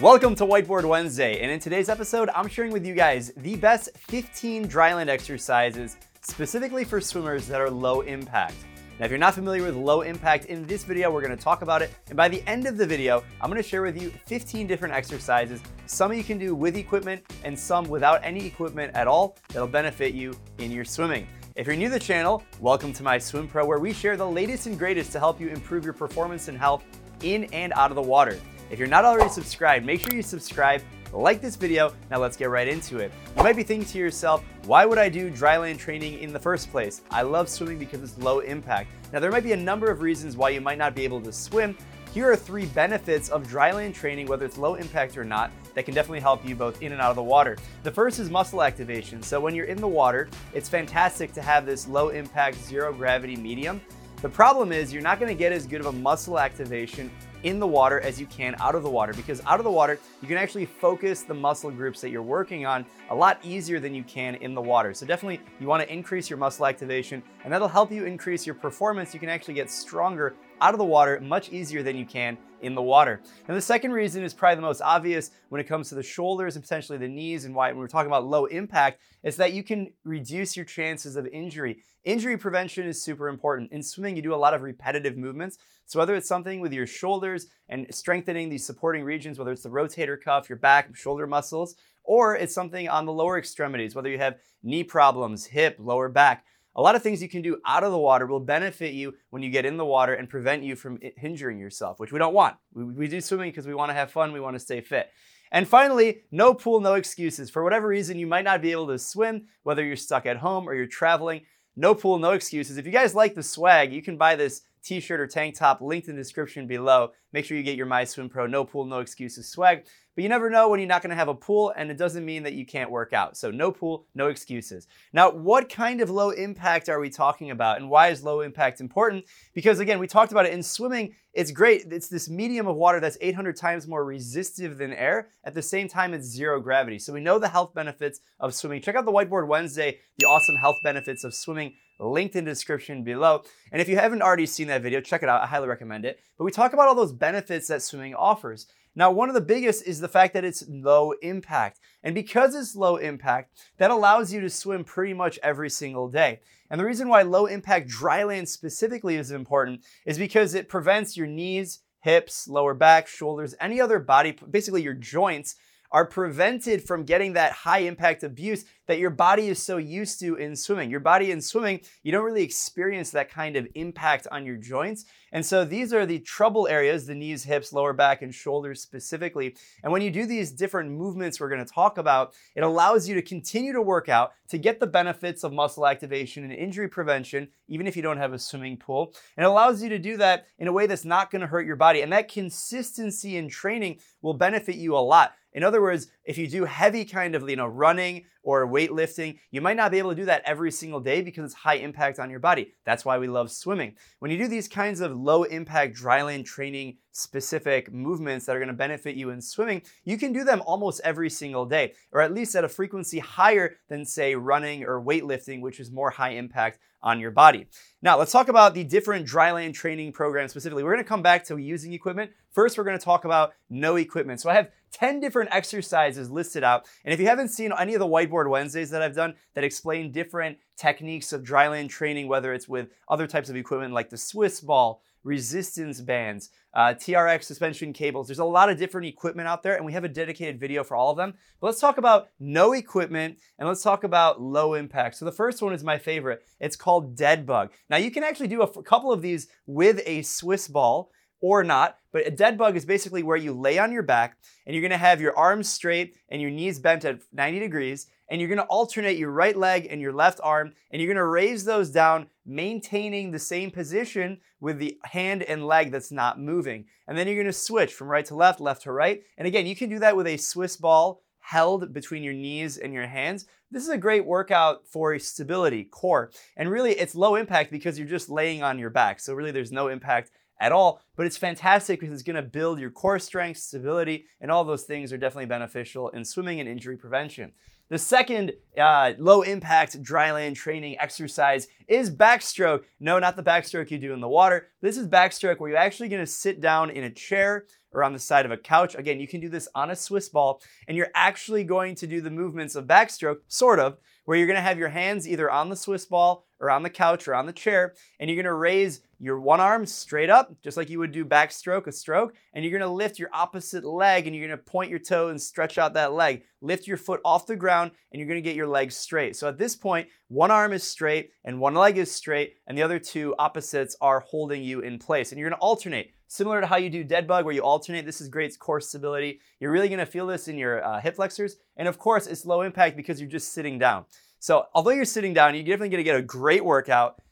Welcome to Whiteboard Wednesday, and in today's episode, I'm sharing with you guys the best 15 dryland exercises specifically for swimmers that are low impact. Now, if you're not familiar with low impact, in this video, we're gonna talk about it. And by the end of the video, I'm gonna share with you 15 different exercises. Some you can do with equipment and some without any equipment at all that'll benefit you in your swimming. If you're new to the channel, welcome to MySwimPro, where we share the latest and greatest to help you improve your performance and health in and out of the water. If you're not already subscribed, make sure you subscribe, like this video. Now let's get right into it. You might be thinking to yourself, why would I do dryland training in the first place? I love swimming because it's low impact. Now there might be a number of reasons why you might not be able to swim. Here are three benefits of dryland training, whether it's low impact or not, that can definitely help you both in and out of the water. The first is muscle activation. So when you're in the water, it's fantastic to have this low impact, zero gravity medium. The problem is you're not gonna get as good of a muscle activation in the water as you can out of the water because out of the water, you can actually focus the muscle groups that you're working on a lot easier than you can in the water. So definitely you wanna increase your muscle activation and that'll help you increase your performance. You can actually get stronger out of the water much easier than you can in the water. And the second reason is probably the most obvious when it comes to the shoulders and potentially the knees and why when we're talking about low impact is that you can reduce your chances of injury. Injury prevention is super important. In swimming, you do a lot of repetitive movements. So whether it's something with your shoulders and strengthening these supporting regions, whether it's the rotator cuff, your back, shoulder muscles, or it's something on the lower extremities, whether you have knee problems, hip, lower back, a lot of things you can do out of the water will benefit you when you get in the water and prevent you from injuring yourself, which we don't want. We, we do swimming because we want to have fun, we want to stay fit. And finally, no pool, no excuses. For whatever reason, you might not be able to swim, whether you're stuck at home or you're traveling. No pool, no excuses. If you guys like the swag, you can buy this t-shirt or tank top linked in the description below. Make sure you get your MySwimPro No Pool No Excuses swag. But you never know when you're not going to have a pool and it doesn't mean that you can't work out. So no pool, no excuses. Now, what kind of low impact are we talking about and why is low impact important? Because again, we talked about it in swimming, it's great. It's this medium of water that's 800 times more resistive than air. At the same time, it's zero gravity. So we know the health benefits of swimming. Check out the Whiteboard Wednesday, the awesome health benefits of swimming linked in the description below. And if you haven't already seen that video, check it out. I highly recommend it. But we talk about all those benefits that swimming offers. Now, one of the biggest is the fact that it's low impact. And because it's low impact, that allows you to swim pretty much every single day. And the reason why low impact dryland specifically is important is because it prevents your knees, hips, lower back, shoulders, any other body, basically your joints are prevented from getting that high impact abuse that your body is so used to in swimming. Your body in swimming, you don't really experience that kind of impact on your joints. And so these are the trouble areas the knees, hips, lower back, and shoulders specifically. And when you do these different movements we're gonna talk about, it allows you to continue to work out to get the benefits of muscle activation and injury prevention, even if you don't have a swimming pool. And it allows you to do that in a way that's not gonna hurt your body. And that consistency in training will benefit you a lot. In other words, if you do heavy kind of, you know, running or weightlifting, you might not be able to do that every single day because it's high impact on your body. That's why we love swimming. When you do these kinds of low impact dryland training specific movements that are going to benefit you in swimming, you can do them almost every single day, or at least at a frequency higher than, say, running or weightlifting, which is more high impact on your body. Now, let's talk about the different dryland training programs specifically. We're to come back to using equipment. First, we're to talk about no equipment. So I have 10 different exercises listed out. And if you haven't seen any of the Whiteboard Wednesdays that I've done that explain different techniques of dryland training, whether it's with other types of equipment like the Swiss ball, resistance bands, uh, TRX suspension cables. There's a lot of different equipment out there, and we have a dedicated video for all of them. But let's talk about no equipment and let's talk about low impact. So the first one is my favorite. It's called Dead Bug. Now you can actually do a couple of these with a Swiss ball or not. But a dead bug is basically where you lay on your back and you're gonna have your arms straight and your knees bent at 90 degrees and you're gonna alternate your right leg and your left arm, and you're gonna raise those down, maintaining the same position with the hand and leg that's not moving. And then you're gonna switch from right to left, left to right. And again, you can do that with a Swiss ball held between your knees and your hands. This is a great workout for stability, core. And really, it's low impact because you're just laying on your back. So, really, there's no impact at all, but it's fantastic because it's gonna build your core strength, stability, and all those things are definitely beneficial in swimming and injury prevention. The second uh, low impact dryland training exercise is backstroke. No, not the backstroke you do in the water. This is backstroke where you're actually gonna sit down in a chair or on the side of a couch. Again, you can do this on a Swiss ball, and you're actually going to do the movements of backstroke, sort of, where you're gonna have your hands either on the Swiss ball or on the couch or on the chair, and you're gonna raise your one arm straight up, just like you would do backstroke, a stroke, and you're gonna lift your opposite leg and you're gonna point your toe and stretch out that leg. Lift your foot off the ground and you're gonna get your legs straight. So at this point, one arm is straight and one leg is straight, and the other two opposites are holding you in place. And you're gonna alternate. Similar to how you do dead bug, where you alternate, this is great core stability. You're really gonna feel this in your uh, hip flexors. And of course, it's low impact because you're just sitting down. So although you're sitting down, you're definitely gonna get a great workout.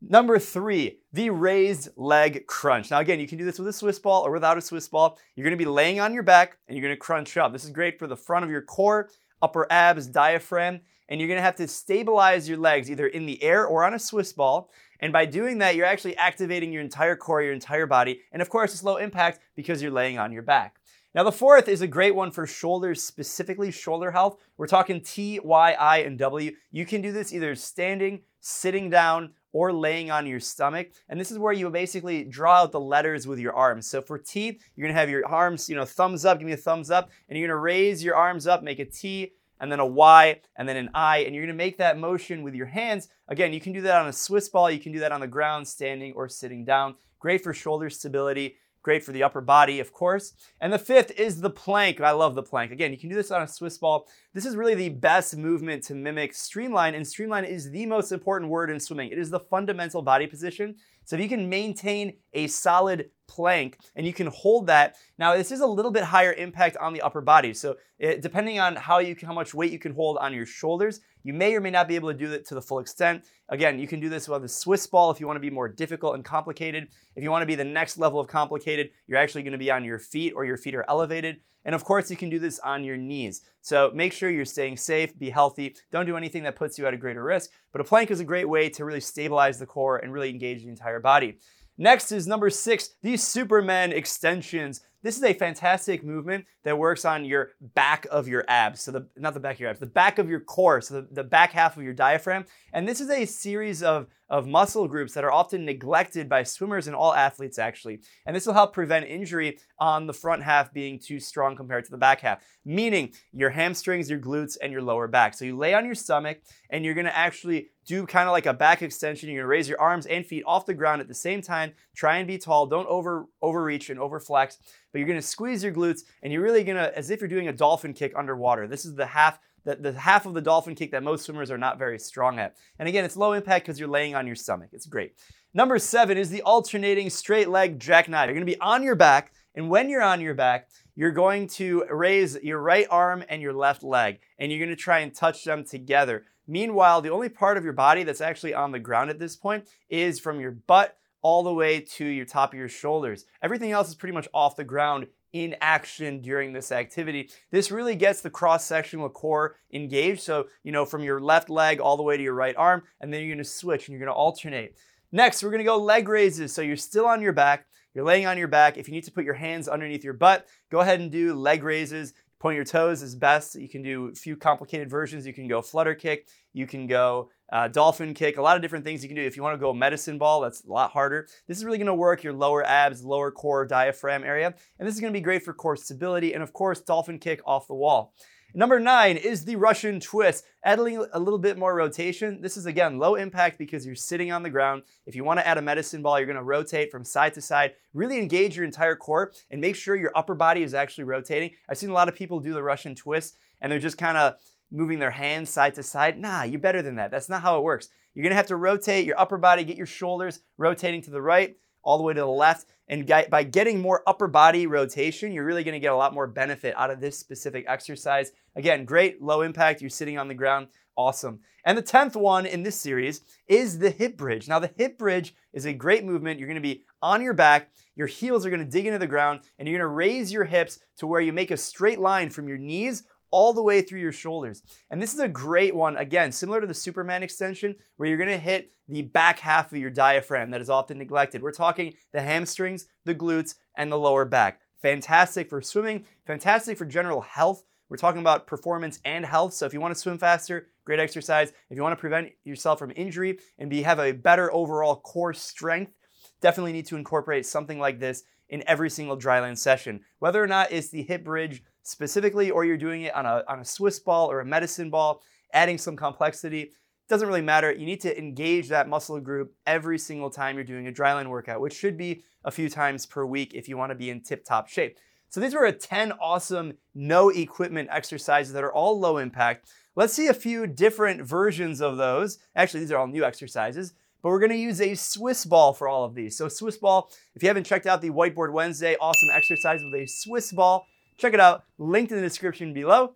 Number three, the raised leg crunch. Now, again, you can do this with a Swiss ball or without a Swiss ball. You're gonna be laying on your back and you're gonna crunch up. This is great for the front of your core, upper abs, diaphragm, and you're gonna have to stabilize your legs either in the air or on a Swiss ball. And by doing that, you're actually activating your entire core, your entire body. And of course, it's low impact because you're laying on your back. Now, the fourth is a great one for shoulders, specifically shoulder health. We're talking T, Y, I, and W. You can do this either standing, sitting down, or laying on your stomach. And this is where you basically draw out the letters with your arms. So for T, you're gonna have your arms, you know, thumbs up, give me a thumbs up, and you're gonna raise your arms up, make a T, and then a Y, and then an I, and you're gonna make that motion with your hands. Again, you can do that on a Swiss ball, you can do that on the ground, standing or sitting down. Great for shoulder stability. Great for the upper body, of course. And the fifth is the plank. I love the plank. Again, you can do this on a Swiss ball. This is really the best movement to mimic streamline, and streamline is the most important word in swimming. It is the fundamental body position. So if you can maintain a solid plank and you can hold that, now this is a little bit higher impact on the upper body. So it, depending on how you how much weight you can hold on your shoulders, you may or may not be able to do it to the full extent. Again, you can do this with a Swiss ball if you want to be more difficult and complicated. If you want to be the next level of complicated, you're actually going to be on your feet or your feet are elevated. And of course, you can do this on your knees. So make sure you're staying safe, be healthy, don't do anything that puts you at a greater risk. But a plank is a great way to really stabilize the core and really engage the entire body. Next is number six, these Superman extensions. This is a fantastic movement that works on your back of your abs. So the not the back of your abs, the back of your core, so the, the back half of your diaphragm. And this is a series of, of muscle groups that are often neglected by swimmers and all athletes actually. And this will help prevent injury on the front half being too strong compared to the back half, meaning your hamstrings, your glutes, and your lower back. So you lay on your stomach and you're gonna actually do kind of like a back extension. You're gonna raise your arms and feet off the ground at the same time. Try and be tall. Don't over overreach and overflex. But you're gonna squeeze your glutes, and you're really gonna, as if you're doing a dolphin kick underwater. This is the half the, the half of the dolphin kick that most swimmers are not very strong at. And again, it's low impact because you're laying on your stomach. It's great. Number seven is the alternating straight leg jackknife. You're gonna be on your back, and when you're on your back, you're going to raise your right arm and your left leg, and you're gonna try and touch them together. Meanwhile, the only part of your body that's actually on the ground at this point is from your butt all the way to your top of your shoulders. Everything else is pretty much off the ground in action during this activity. This really gets the cross-sectional core engaged. So, you know, from your left leg all the way to your right arm, and then you're gonna switch and you're gonna alternate. Next, we're gonna go leg raises. So you're still on your back, you're laying on your back. If you need to put your hands underneath your butt, go ahead and do leg raises. Point your toes is best. You can do a few complicated versions. You can go flutter kick. You can go uh, dolphin kick. A lot of different things you can do. If you want to go medicine ball, that's a lot harder. This is really going to work your lower abs, lower core diaphragm area. And this is going to be great for core stability. And of course, dolphin kick off the wall. Number nine is the Russian twist. Adding a little bit more rotation. This is again low impact because you're sitting on the ground. If you want to add a medicine ball, you're going to rotate from side to side. Really engage your entire core and make sure your upper body is actually rotating. I've seen a lot of people do the Russian twist and they're just kind of moving their hands side to side. Nah, you're better than that. That's not how it works. You're going to have to rotate your upper body, get your shoulders rotating to the right, all the way to the left. And by getting more upper body rotation, you're really gonna get a lot more benefit out of this specific exercise. Again, great low impact, you're sitting on the ground, awesome. And the 10th one in this series is the hip bridge. Now, the hip bridge is a great movement. You're gonna be on your back, your heels are gonna dig into the ground, and you're gonna raise your hips to where you make a straight line from your knees all the way through your shoulders. And this is a great one, again, similar to the Superman extension, where you're gonna hit the back half of your diaphragm that is often neglected. We're talking the hamstrings, the glutes, and the lower back. Fantastic for swimming, fantastic for general health. We're talking about performance and health. So if you want to swim faster, great exercise. If you want to prevent yourself from injury and be have a better overall core strength, definitely need to incorporate something like this in every single dryland session. Whether or not it's the hip bridge specifically, or you're doing it on a, on a Swiss ball or a medicine ball, adding some complexity, doesn't really matter. You need to engage that muscle group every single time you're doing a dryland workout, which should be a few times per week if you want to be in tip top shape. So these were a 10 awesome no equipment exercises that are all low impact. Let's see a few different versions of those. Actually, these are all new exercises, but we're gonna use a Swiss ball for all of these. So Swiss ball, if you haven't checked out the Whiteboard Wednesday awesome exercise with a Swiss ball, check it out, linked in the description below.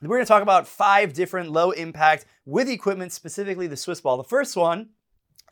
We're gonna talk about five different low impact with equipment, specifically the Swiss ball. The first one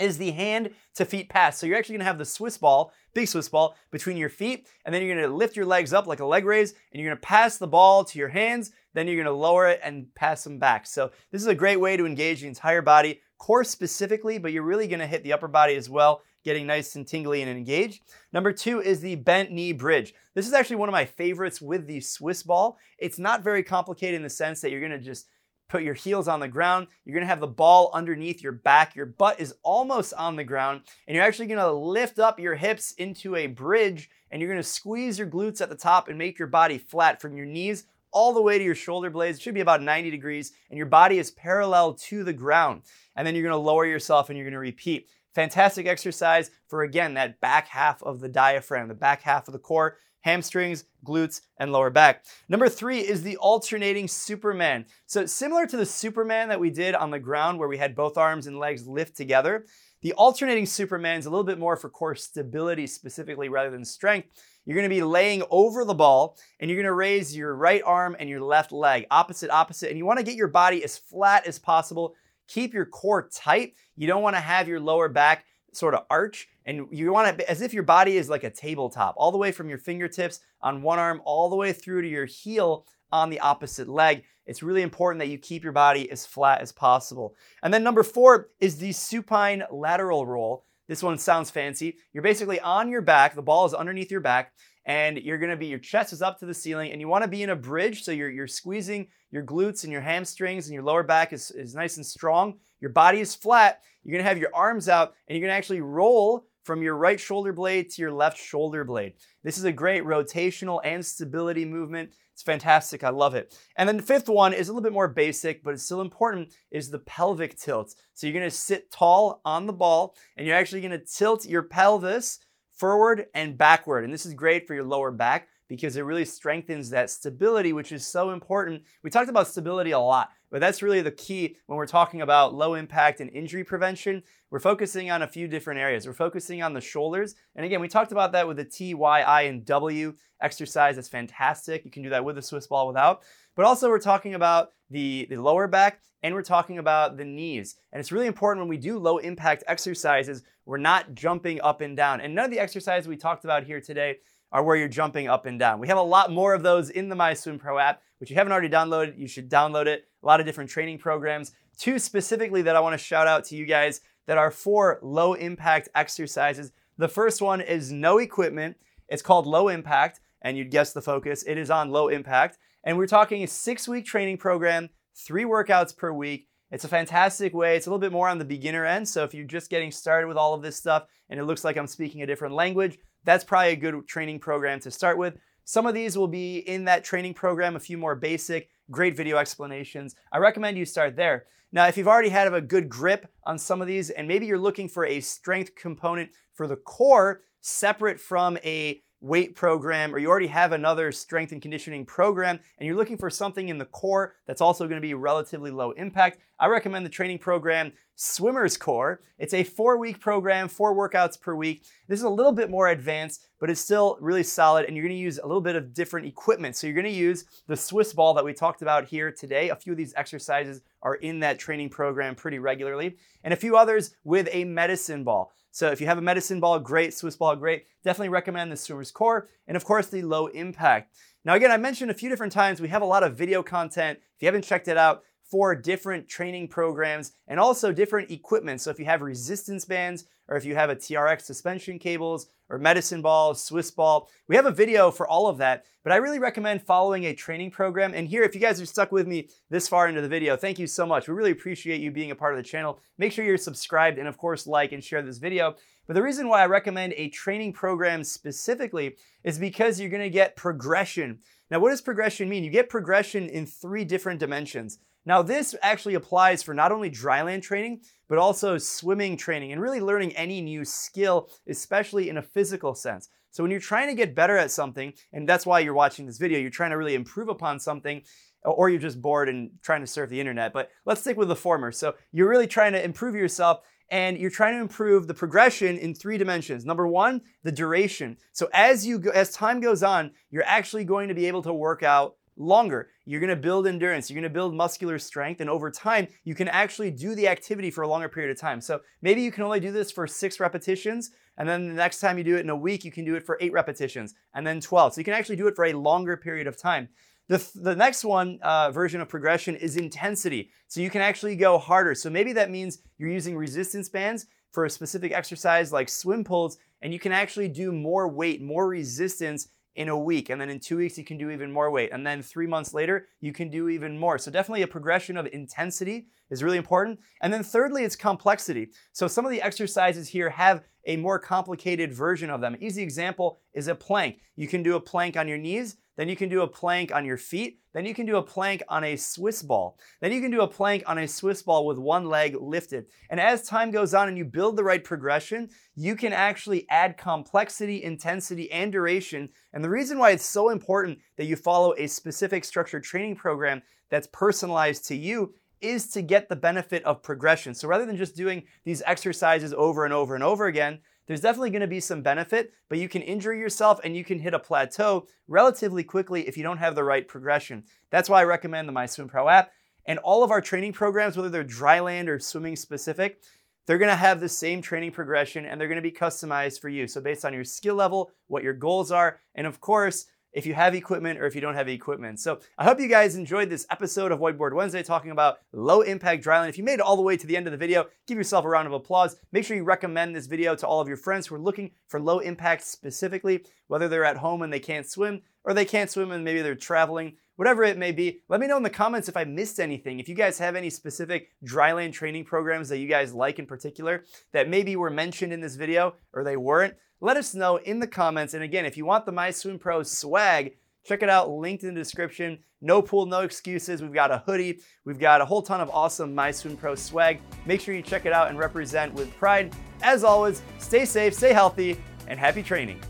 is the hand to feet pass. So you're actually gonna have the Swiss ball, big Swiss ball, between your feet, and then you're gonna lift your legs up like a leg raise, and you're gonna pass the ball to your hands, then you're gonna lower it and pass them back. So this is a great way to engage the entire body, core specifically, but you're really gonna hit the upper body as well, getting nice and tingly and engaged. Number two is the bent knee bridge. This is actually one of my favorites with the Swiss ball. It's not very complicated in the sense that you're gonna just put your heels on the ground. You're gonna have the ball underneath your back. Your butt is almost on the ground, and you're actually gonna lift up your hips into a bridge, and you're gonna squeeze your glutes at the top and make your body flat from your knees all the way to your shoulder blades. It should be about 90 degrees, and your body is parallel to the ground. And then you're gonna lower yourself and you're gonna repeat. Fantastic exercise for, again, that back half of the diaphragm, the back half of the core hamstrings, glutes, and lower back. Number three is the alternating Superman. So similar to the Superman that we did on the ground where we had both arms and legs lift together, the alternating Superman is a little bit more for core stability specifically rather than strength. You're gonna be laying over the ball and you're gonna raise your right arm and your left leg, opposite, opposite. And you wanna get your body as flat as possible. Keep your core tight. You don't wanna have your lower back sort of arch and you want it as if your body is like a tabletop, all the way from your fingertips on one arm, all the way through to your heel on the opposite leg. It's really important that you keep your body as flat as possible. And then number four is the supine lateral roll. This one sounds fancy. You're basically on your back, the ball is underneath your back, and you're gonna be, your chest is up to the ceiling, and you wanna be in a bridge, so you're, you're squeezing your glutes and your hamstrings, and your lower back is, is nice and strong. Your body is flat. You're gonna have your arms out, and you're gonna actually roll from your right shoulder blade to your left shoulder blade. This is a great rotational and stability movement. It's fantastic. I love it. And then the fifth one is a little bit more basic, but it's still important, is the pelvic tilt. So you're gonna sit tall on the ball and you're actually gonna tilt your pelvis forward and backward. And this is great for your lower back because it really strengthens that stability, which is so important. We talked about stability a lot, but that's really the key when we're talking about low impact and injury prevention. We're focusing on a few different areas. We're focusing on the shoulders. And again, we talked about that with the T, Y, I, and W exercise. That's fantastic. You can do that with a Swiss ball without. But also, we're talking about the, the lower back and we're talking about the knees. And it's really important when we do low impact exercises, we're not jumping up and down. And none of the exercises we talked about here today are where you're jumping up and down. We have a lot more of those in the MySwimPro app, which you haven't already downloaded, you should download it. A lot of different training programs. Two specifically that I want to shout out to you guys that are for low impact exercises. The first one is no equipment. It's called low impact, and you'd guess the focus. It is on low impact. And we're talking a six week training program, three workouts per week. It's a fantastic way. It's a little bit more on the beginner end. So if you're just getting started with all of this stuff and it looks like I'm speaking a different language, that's probably a good training program to start with. Some of these will be in that training program, a few more basic, great video explanations. I recommend you start there. Now, if you've already had a good grip on some of these and maybe you're looking for a strength component for the core separate from a weight program or you already have another strength and conditioning program and you're looking for something in the core that's also going to be relatively low impact, I recommend the training program Swimmer's Core. It's a four week program, four workouts per week. This is a little bit more advanced, but it's still really solid and you're going to use a little bit of different equipment. So you're going to use the Swiss ball that we talked about here today. A few of these exercises are in that training program pretty regularly and a few others with a medicine ball. So if you have a medicine ball, great, Swiss ball, great. Definitely recommend the swimmer's core and of course the low impact. Now again, I mentioned a few different times, we have a lot of video content. If you haven't checked it out, for different training programs and also different equipment. So if you have resistance bands or if you have a TRX suspension cables or medicine ball, Swiss ball, we have a video for all of that. But I really recommend following a training program. And here, if you guys are stuck with me this far into the video, thank you so much. We really appreciate you being a part of the channel. Make sure you're subscribed and of course like and share this video. But the reason why I recommend a training program specifically is because you're gonna get progression. Now, what does progression mean? You get progression in three different dimensions. Now, this actually applies for not only dryland training, but also swimming training and really learning any new skill, especially in a physical sense. So when you're trying to get better at something, and that's why you're watching this video, you're trying to really improve upon something, or you're just bored and trying to surf the internet. But let's stick with the former. So you're really trying to improve yourself and you're trying to improve the progression in three dimensions. Number one, the duration. So as you go, as time goes on, you're actually going to be able to work out longer. You're gonna build endurance, you're gonna build muscular strength, and over time, you can actually do the activity for a longer period of time. So maybe you can only do this for six repetitions, and then the next time you do it in a week, you can do it for eight repetitions, and then 12. So you can actually do it for a longer period of time. The, th- the next one uh, version of progression is intensity. So you can actually go harder. So maybe that means you're using resistance bands for a specific exercise like swim pulls, and you can actually do more weight, more resistance in a week. And then in two weeks, you can do even more weight. And then three months later, you can do even more. So definitely a progression of intensity is really important. And then thirdly, it's complexity. So some of the exercises here have a more complicated version of them. Easy example is a plank. You can do a plank on your knees, then you can do a plank on your feet, then you can do a plank on a Swiss ball. Then you can do a plank on a Swiss ball with one leg lifted. And as time goes on and you build the right progression, you can actually add complexity, intensity, and duration. And the reason why it's so important that you follow a specific structured training program that's personalized to you is to get the benefit of progression. So rather than just doing these exercises over and over and over again, there's definitely going to be some benefit, but you can injure yourself and you can hit a plateau relatively quickly if you don't have the right progression. That's why I recommend the MySwimPro app. And all of our training programs, whether they're dryland or swimming specific, they're gonna have the same training progression and they're gonna be customized for you. So, based on your skill level, what your goals are, and of course, if you have equipment or if you don't have equipment. So I hope you guys enjoyed this episode of Whiteboard Wednesday talking about low impact dryland. If you made it all the way to the end of the video, give yourself a round of applause. Make sure you recommend this video to all of your friends who are looking for low impact specifically, whether they're at home and they can't swim or they can't swim and maybe they're traveling whatever it may be. Let me know in the comments if I missed anything. If you guys have any specific dryland training programs that you guys like in particular that maybe were mentioned in this video or they weren't, let us know in the comments. And again, if you want the MySwimPro swag, check it out, linked in the description. No pool, no excuses. We've got a hoodie. We've got a whole ton of awesome MySwimPro swag. Make sure you check it out and represent with pride. As always, stay safe, stay healthy, and happy training.